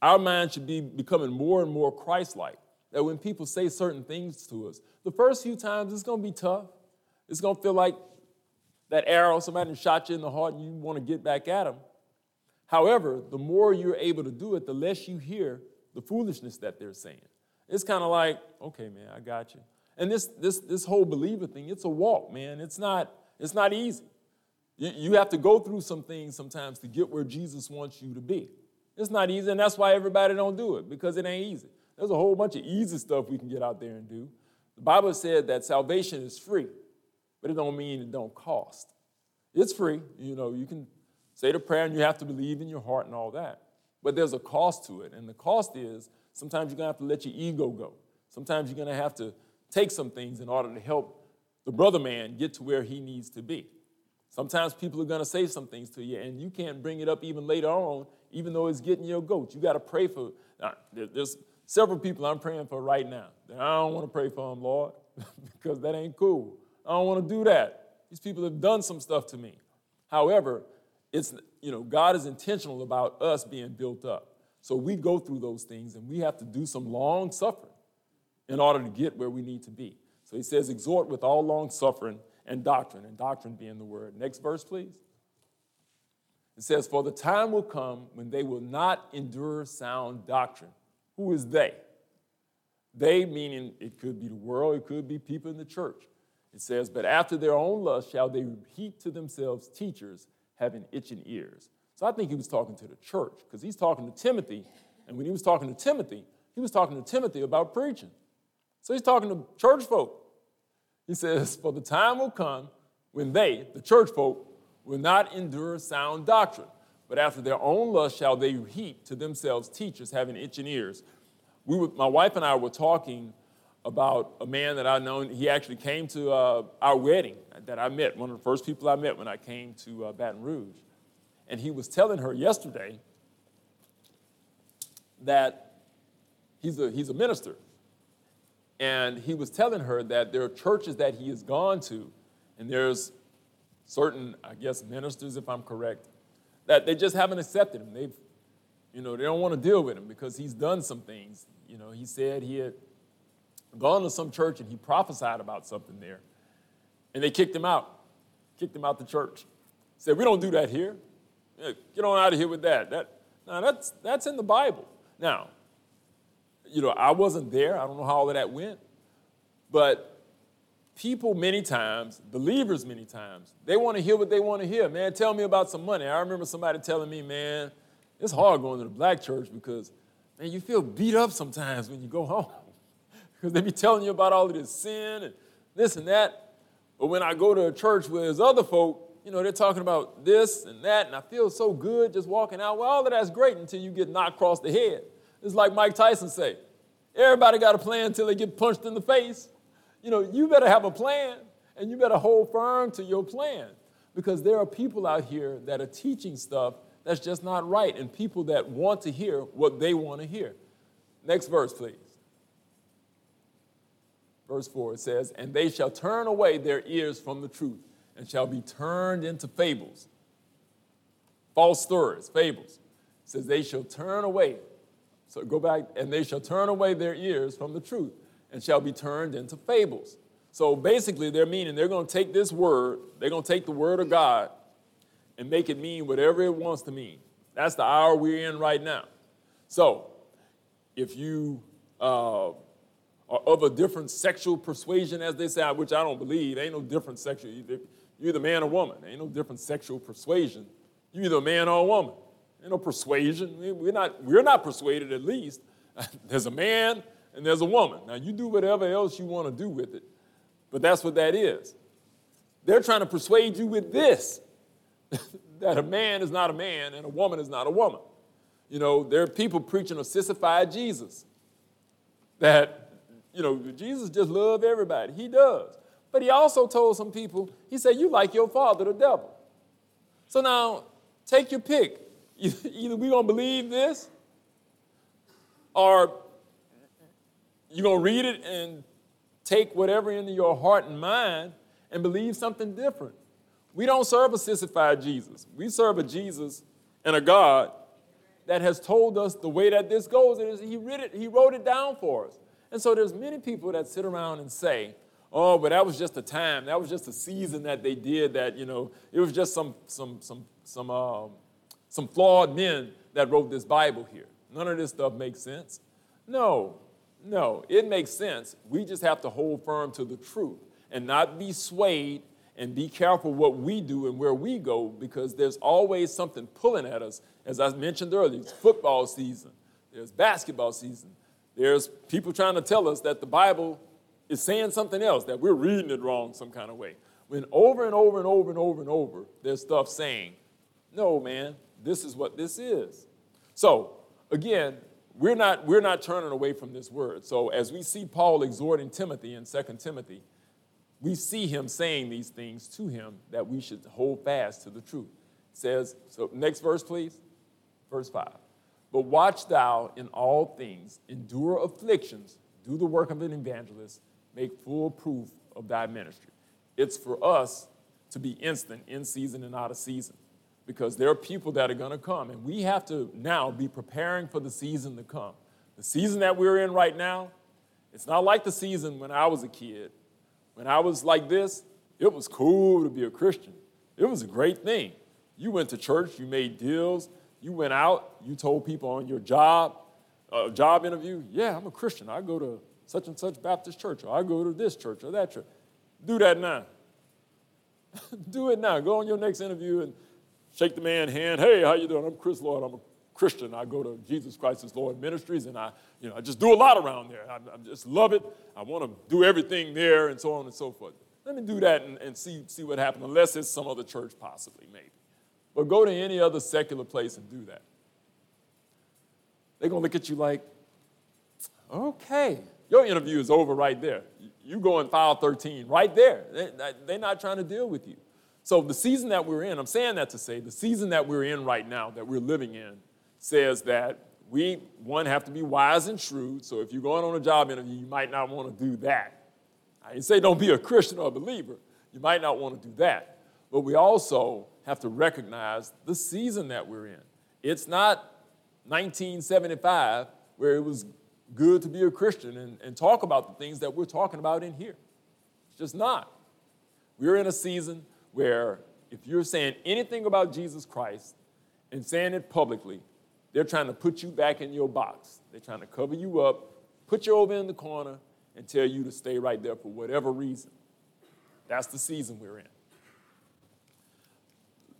Our mind should be becoming more and more Christ like. That when people say certain things to us, the first few times it's gonna be tough. It's gonna feel like that arrow, somebody shot you in the heart and you wanna get back at them. However, the more you're able to do it, the less you hear the foolishness that they're saying. It's kind of like, okay, man, I got you. And this, this, this whole believer thing, it's a walk, man. It's not, it's not easy. You, you have to go through some things sometimes to get where Jesus wants you to be. It's not easy, and that's why everybody don't do it, because it ain't easy. There's a whole bunch of easy stuff we can get out there and do. The Bible said that salvation is free, but it don't mean it don't cost. It's free. You know, you can say the prayer and you have to believe in your heart and all that. But there's a cost to it. And the cost is sometimes you're going to have to let your ego go. Sometimes you're going to have to take some things in order to help the brother man get to where he needs to be. Sometimes people are going to say some things to you, and you can't bring it up even later on, even though it's getting your goat. You got to pray for. Uh, now, there's several people I'm praying for right now. I don't want to pray for them, Lord, because that ain't cool. I don't want to do that. These people have done some stuff to me. However, it's, you know, God is intentional about us being built up. So we go through those things and we have to do some long suffering in order to get where we need to be. So he says, exhort with all long suffering and doctrine, and doctrine being the word. Next verse, please. It says, For the time will come when they will not endure sound doctrine. Who is they? They, meaning it could be the world, it could be people in the church. It says, But after their own lust shall they heap to themselves teachers having itching ears. So I think he was talking to the church because he's talking to Timothy. And when he was talking to Timothy, he was talking to Timothy about preaching. So he's talking to church folk. He says, For the time will come when they, the church folk, will not endure sound doctrine, but after their own lust shall they heap to themselves teachers having itching ears. We were, my wife and I were talking about a man that I know. He actually came to uh, our wedding that I met, one of the first people I met when I came to uh, Baton Rouge. And he was telling her yesterday that he's a, he's a minister. And he was telling her that there are churches that he has gone to, and there's certain, I guess, ministers, if I'm correct, that they just haven't accepted him. They've, you know, they don't want to deal with him because he's done some things. You know, he said he had gone to some church and he prophesied about something there. And they kicked him out, kicked him out the church. Said, We don't do that here. Get on out of here with that. that now, that's, that's in the Bible. Now, you know, I wasn't there. I don't know how all of that went. But people, many times, believers, many times, they want to hear what they want to hear. Man, tell me about some money. I remember somebody telling me, man, it's hard going to the black church because, man, you feel beat up sometimes when you go home because they be telling you about all of this sin and this and that. But when I go to a church where there's other folk, you know, they're talking about this and that, and I feel so good just walking out. Well, all of that's great until you get knocked across the head. It's like Mike Tyson say, everybody got a plan until they get punched in the face. You know, you better have a plan, and you better hold firm to your plan because there are people out here that are teaching stuff that's just not right, and people that want to hear what they want to hear. Next verse, please verse 4, it says, And they shall turn away their ears from the truth and shall be turned into fables. False stories, fables. It says, They shall turn away. So go back, and they shall turn away their ears from the truth and shall be turned into fables. So basically, they're meaning they're going to take this word, they're going to take the word of God and make it mean whatever it wants to mean. That's the hour we're in right now. So, if you uh, of a different sexual persuasion, as they say, which I don't believe. Ain't no different sexual. You're either man or woman. Ain't no different sexual persuasion. You're either a man or a woman. You no persuasion. We're not, we're not persuaded at least. there's a man and there's a woman. Now you do whatever else you want to do with it, but that's what that is. They're trying to persuade you with this that a man is not a man and a woman is not a woman. You know, there are people preaching a sissified Jesus. That, you know, Jesus just loves everybody. He does. But he also told some people, he said, You like your father, the devil. So now, take your pick. Either we're going to believe this, or you're going to read it and take whatever into your heart and mind and believe something different. We don't serve a sissified Jesus. We serve a Jesus and a God that has told us the way that this goes, and he, it, he wrote it down for us. And so there's many people that sit around and say, oh, but that was just a time, that was just a season that they did that, you know, it was just some, some, some, some, um, some flawed men that wrote this Bible here. None of this stuff makes sense. No, no, it makes sense. We just have to hold firm to the truth and not be swayed and be careful what we do and where we go because there's always something pulling at us. As I mentioned earlier, it's football season, there's basketball season, there's people trying to tell us that the Bible is saying something else, that we're reading it wrong some kind of way. When over and over and over and over and over, there's stuff saying, no, man, this is what this is. So, again, we're not, we're not turning away from this word. So, as we see Paul exhorting Timothy in 2 Timothy, we see him saying these things to him that we should hold fast to the truth. It says, so next verse, please. Verse 5. But watch thou in all things, endure afflictions, do the work of an evangelist, make full proof of thy ministry. It's for us to be instant, in season and out of season, because there are people that are going to come, and we have to now be preparing for the season to come. The season that we're in right now, it's not like the season when I was a kid when I was like this, it was cool to be a Christian. It was a great thing. You went to church, you made deals, you went out, you told people on your job, uh, job interview, yeah, I'm a Christian. I go to such and such Baptist church, or I go to this church or that church. Do that now. Do it now. Go on your next interview and shake the man's hand. Hey, how you doing? I'm Chris Lord. I'm a Christian. I go to Jesus Christ as Lord Ministries, and I, you know, I just do a lot around there. I, I just love it. I want to do everything there, and so on and so forth. Let me do that and, and see, see what happens, unless it's some other church, possibly, maybe. But go to any other secular place and do that. They're going to look at you like, okay, your interview is over right there. You go and file 13 right there. They're not trying to deal with you. So, the season that we're in, I'm saying that to say, the season that we're in right now, that we're living in, says that we, one, have to be wise and shrewd. So if you're going on a job interview, you might not want to do that. I didn't say don't be a Christian or a believer. You might not want to do that. But we also have to recognize the season that we're in. It's not 1975 where it was good to be a Christian and, and talk about the things that we're talking about in here. It's just not. We're in a season where if you're saying anything about Jesus Christ and saying it publicly, they're trying to put you back in your box. They're trying to cover you up, put you over in the corner, and tell you to stay right there for whatever reason. That's the season we're in.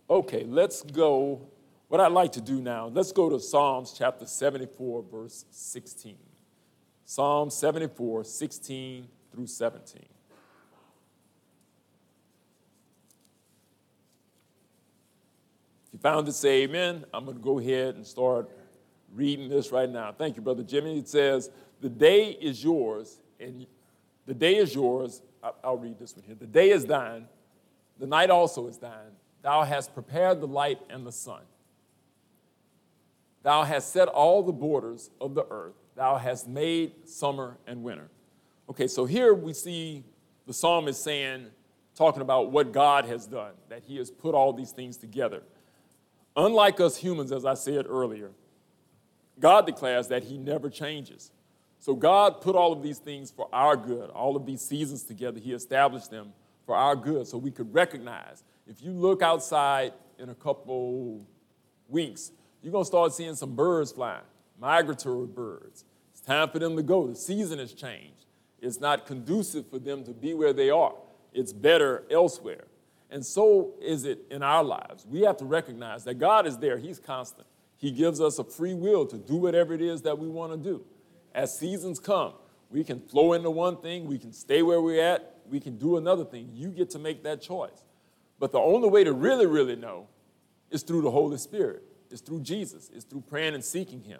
Okay, let's go. What I'd like to do now, let's go to Psalms chapter 74, verse 16. Psalm 74, 16 through 17. If you found it, say amen. I'm going to go ahead and start reading this right now. Thank you, Brother Jimmy. It says, The day is yours, and the day is yours. I'll read this one here. The day is thine, the night also is thine. Thou hast prepared the light and the sun. Thou hast set all the borders of the earth. Thou hast made summer and winter. Okay, so here we see the psalmist saying, talking about what God has done, that he has put all these things together. Unlike us humans, as I said earlier, God declares that He never changes. So God put all of these things for our good, all of these seasons together. He established them for our good so we could recognize. If you look outside in a couple weeks, you're going to start seeing some birds flying, migratory birds. It's time for them to go. The season has changed. It's not conducive for them to be where they are, it's better elsewhere. And so is it in our lives. We have to recognize that God is there, He's constant. He gives us a free will to do whatever it is that we want to do. As seasons come, we can flow into one thing, we can stay where we're at, we can do another thing. You get to make that choice. But the only way to really, really know is through the Holy Spirit, it's through Jesus, it's through praying and seeking Him.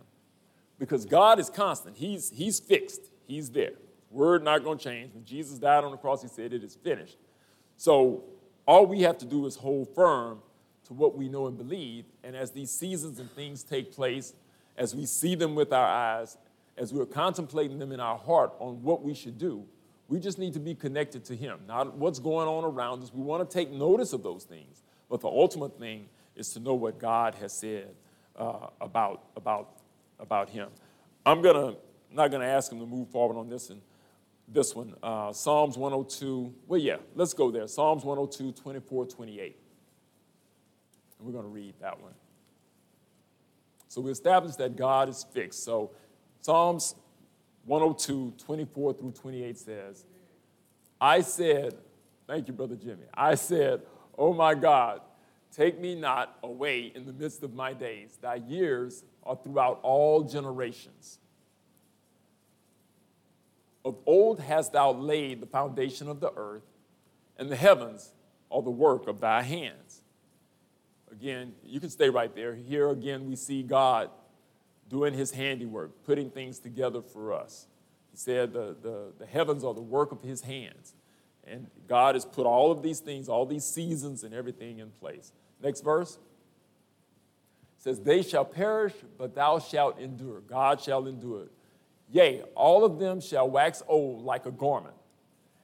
Because God is constant, He's, he's fixed, He's there. Word not going to change. When Jesus died on the cross, He said, It is finished. So all we have to do is hold firm to what we know and believe. And as these seasons and things take place, as we see them with our eyes, as we're contemplating them in our heart on what we should do, we just need to be connected to Him, not what's going on around us. We want to take notice of those things. But the ultimate thing is to know what God has said uh, about, about, about Him. I'm gonna, not going to ask Him to move forward on this and this one. Uh, Psalms 102. Well, yeah, let's go there. Psalms 102, 24, 28. And we're going to read that one. So we established that God is fixed. So Psalms 102, 24 through 28 says, I said, thank you, Brother Jimmy. I said, Oh my God, take me not away in the midst of my days. Thy years are throughout all generations. Of old hast thou laid the foundation of the earth, and the heavens are the work of thy hands. Again, you can stay right there. Here again, we see God doing his handiwork, putting things together for us. He said the, the, the heavens are the work of his hands. And God has put all of these things, all these seasons and everything in place. Next verse it says, They shall perish, but thou shalt endure. God shall endure. Yea, all of them shall wax old like a garment.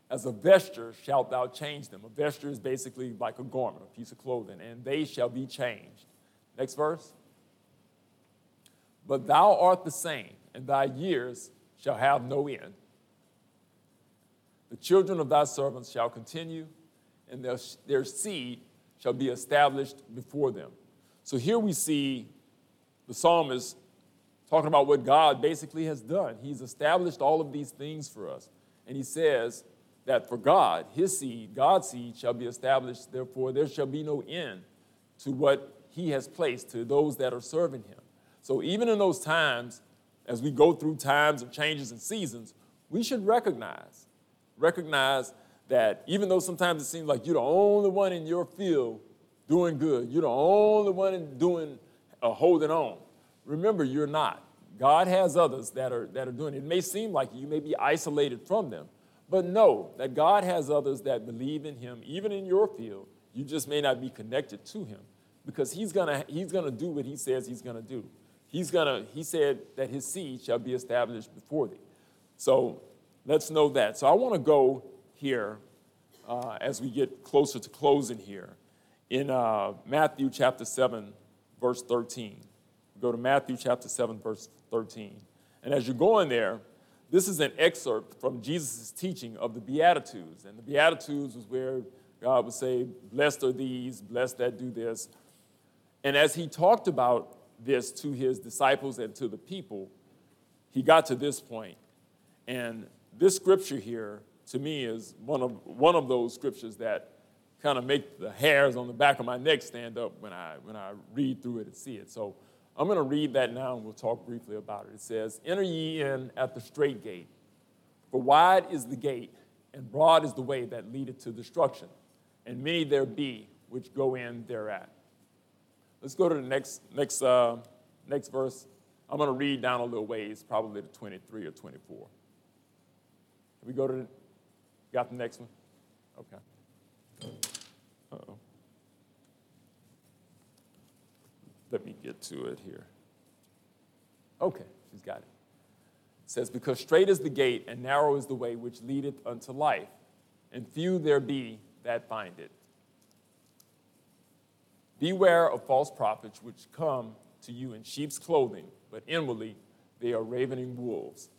As a vesture shalt thou change them. A vesture is basically like a garment, a piece of clothing, and they shall be changed. Next verse. But thou art the same, and thy years shall have no end. The children of thy servants shall continue, and their, their seed shall be established before them. So here we see the psalmist talking about what God basically has done. He's established all of these things for us. And he says that for God, his seed, God's seed, shall be established. Therefore, there shall be no end to what he has placed to those that are serving him. So even in those times, as we go through times of changes and seasons, we should recognize, recognize that even though sometimes it seems like you're the only one in your field doing good, you're the only one doing uh, holding on Remember, you're not. God has others that are, that are doing it. It may seem like you may be isolated from them, but know that God has others that believe in Him, even in your field. You just may not be connected to Him because He's gonna, he's gonna do what He says He's gonna do. He's gonna, He said that His seed shall be established before thee. So let's know that. So I want to go here uh, as we get closer to closing here in uh, Matthew chapter 7, verse 13. Go to Matthew chapter 7, verse 13. And as you're going there, this is an excerpt from Jesus' teaching of the Beatitudes. And the Beatitudes was where God would say, Blessed are these, blessed that do this. And as he talked about this to his disciples and to the people, he got to this point. And this scripture here, to me, is one of, one of those scriptures that kind of make the hairs on the back of my neck stand up when I, when I read through it and see it. So I'm going to read that now and we'll talk briefly about it. It says, Enter ye in at the strait gate, for wide is the gate, and broad is the way that leadeth to destruction, and many there be which go in thereat. Let's go to the next, next, uh, next verse. I'm going to read down a little ways, probably to 23 or 24. Can we go to the, got the next one? Okay. Uh-oh. Let me get to it here. Okay, she's got it. It says, Because strait is the gate and narrow is the way which leadeth unto life, and few there be that find it. Beware of false prophets which come to you in sheep's clothing, but inwardly they are ravening wolves.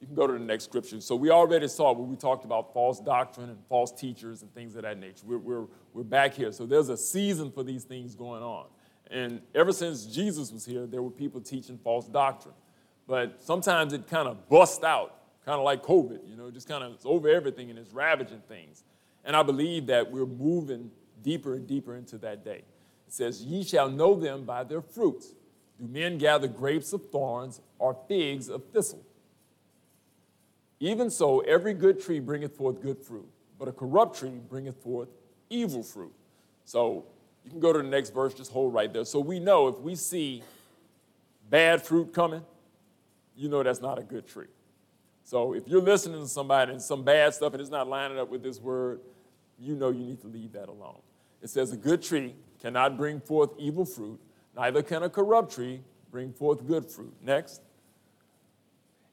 You can go to the next scripture. So we already saw when we talked about false doctrine and false teachers and things of that nature. We're, we're, we're back here. So there's a season for these things going on. And ever since Jesus was here, there were people teaching false doctrine. But sometimes it kind of busts out, kind of like COVID, you know, just kind of it's over everything and it's ravaging things. And I believe that we're moving deeper and deeper into that day. It says, Ye shall know them by their fruits. Do men gather grapes of thorns or figs of thistle? Even so, every good tree bringeth forth good fruit, but a corrupt tree bringeth forth evil fruit. So you can go to the next verse, just hold right there. So we know if we see bad fruit coming, you know that's not a good tree. So if you're listening to somebody and some bad stuff and it's not lining up with this word, you know you need to leave that alone. It says, A good tree cannot bring forth evil fruit, neither can a corrupt tree bring forth good fruit. Next.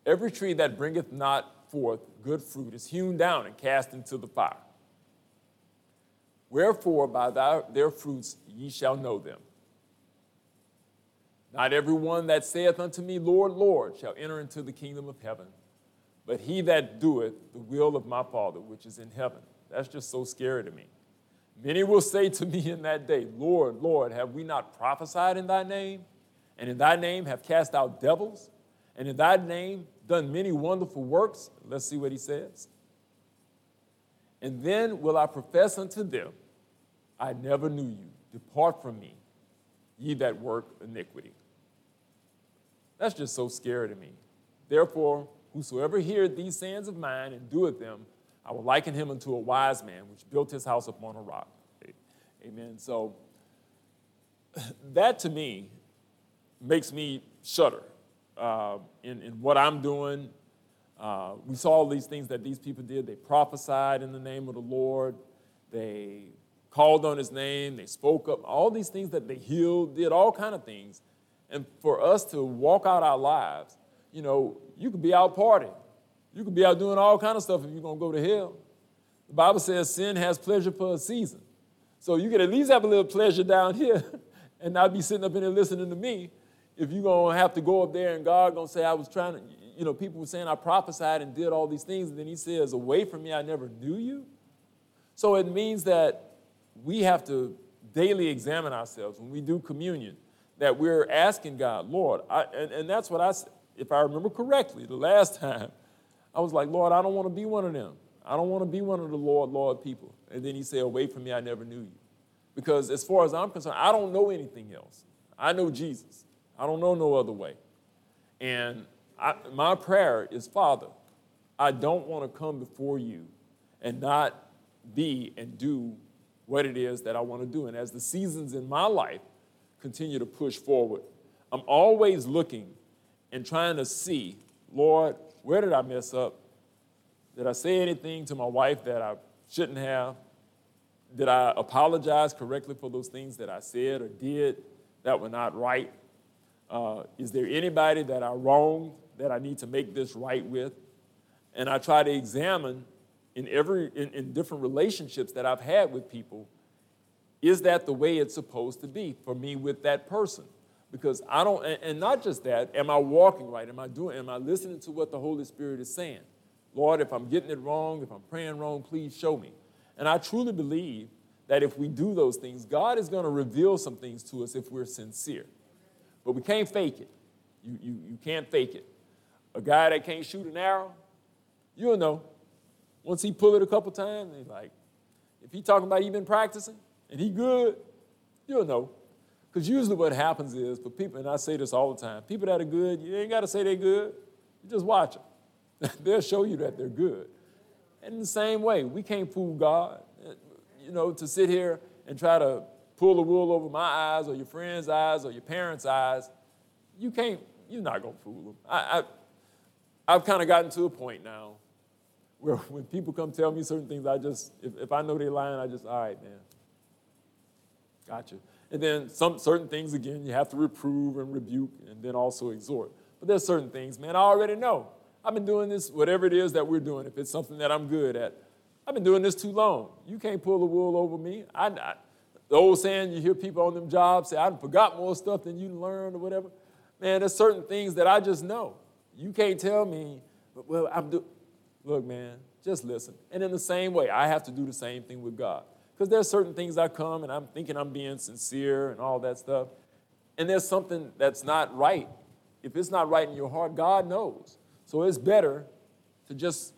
Every tree that bringeth not forth good fruit is hewn down and cast into the fire. Wherefore, by their fruits ye shall know them. Not every one that saith unto me, Lord, Lord, shall enter into the kingdom of heaven, but he that doeth the will of my Father which is in heaven. That's just so scary to me. Many will say to me in that day, Lord, Lord, have we not prophesied in thy name? And in thy name have cast out devils? And in thy name done many wonderful works? Let's see what he says. And then will I profess unto them, I never knew you. Depart from me, ye that work iniquity. That's just so scary to me. Therefore, whosoever heareth these sayings of mine and doeth them, I will liken him unto a wise man which built his house upon a rock. Amen. So that to me makes me shudder uh, in, in what I'm doing. Uh, we saw all these things that these people did. They prophesied in the name of the Lord. They called on his name. They spoke up. All these things that they healed, did all kind of things. And for us to walk out our lives, you know, you could be out partying. You could be out doing all kind of stuff if you're going to go to hell. The Bible says sin has pleasure for a season. So you can at least have a little pleasure down here and not be sitting up in there listening to me if you're going to have to go up there and God going to say, I was trying to, you know, people were saying I prophesied and did all these things. And then he says, away from me, I never knew you. So it means that we have to daily examine ourselves when we do communion, that we're asking God, Lord, I, and, and that's what I, if I remember correctly, the last time, I was like, Lord, I don't want to be one of them. I don't want to be one of the Lord, Lord people. And then he said, Away from me, I never knew you. Because as far as I'm concerned, I don't know anything else. I know Jesus. I don't know no other way. And I, my prayer is, Father, I don't want to come before you and not be and do what it is that I want to do. And as the seasons in my life continue to push forward, I'm always looking and trying to see, Lord, where did I mess up? Did I say anything to my wife that I shouldn't have? Did I apologize correctly for those things that I said or did that were not right? Uh, is there anybody that I wronged that I need to make this right with? And I try to examine in every in, in different relationships that I've had with people, is that the way it's supposed to be for me with that person? Because I don't, and, not just that, am I walking right? Am I doing, am I listening to what the Holy Spirit is saying? Lord, if I'm getting it wrong, if I'm praying wrong, please show me. And I truly believe that if we do those things, God is going to reveal some things to us if we're sincere. But we can't fake it. You, you, you can't fake it. A guy that can't shoot an arrow, you'll know. Once he pull it a couple times, he's like, if he talking about he been practicing and he good, you'll know. Because usually what happens is for people, and I say this all the time, people that are good, you ain't got to say they're good. You just watch them. They'll show you that they're good. And in the same way, we can't fool God. Eh, you know, to sit here and try to pull the wool over my eyes or your friend's eyes or your parents' eyes, you can't, you're not going to fool them. I, I, I've kind of gotten to a point now where when people come tell me certain things, I just, if, if I know they're lying, I just, all right, man, gotcha. And then some certain things, again, you have to reprove and rebuke and then also exhort. But there's certain things, man, I already know. I've been doing this, whatever it is that we're doing, if it's something that I'm good at, I've been doing this too long. You can't pull the wool over me. I, I, the old saying, you hear people on them jobs say, I forgot more stuff than you learned or whatever. Man, there's certain things that I just know. You can't tell me, well, I'm doing. Look, man, just listen. And in the same way, I have to do the same thing with God. Because there's certain things I come and I'm thinking I'm being sincere and all that stuff. And there's something that's not right. If it's not right in your heart, God knows. So it's better to just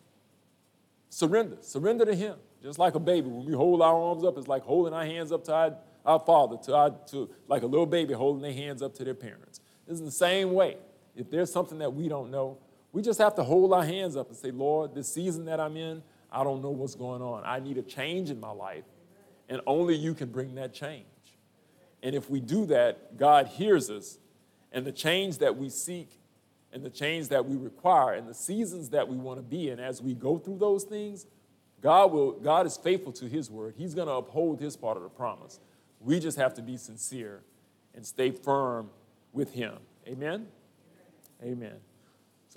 surrender. Surrender to Him. Just like a baby, when we hold our arms up, it's like holding our hands up to our, our father, to, our, to like a little baby holding their hands up to their parents. It's the same way. If there's something that we don't know, we just have to hold our hands up and say, Lord, this season that I'm in, I don't know what's going on. I need a change in my life, and only you can bring that change. And if we do that, God hears us, and the change that we seek and the change that we require and the seasons that we want to be in as we go through those things, God will God is faithful to his word. He's going to uphold his part of the promise. We just have to be sincere and stay firm with him. Amen. Amen.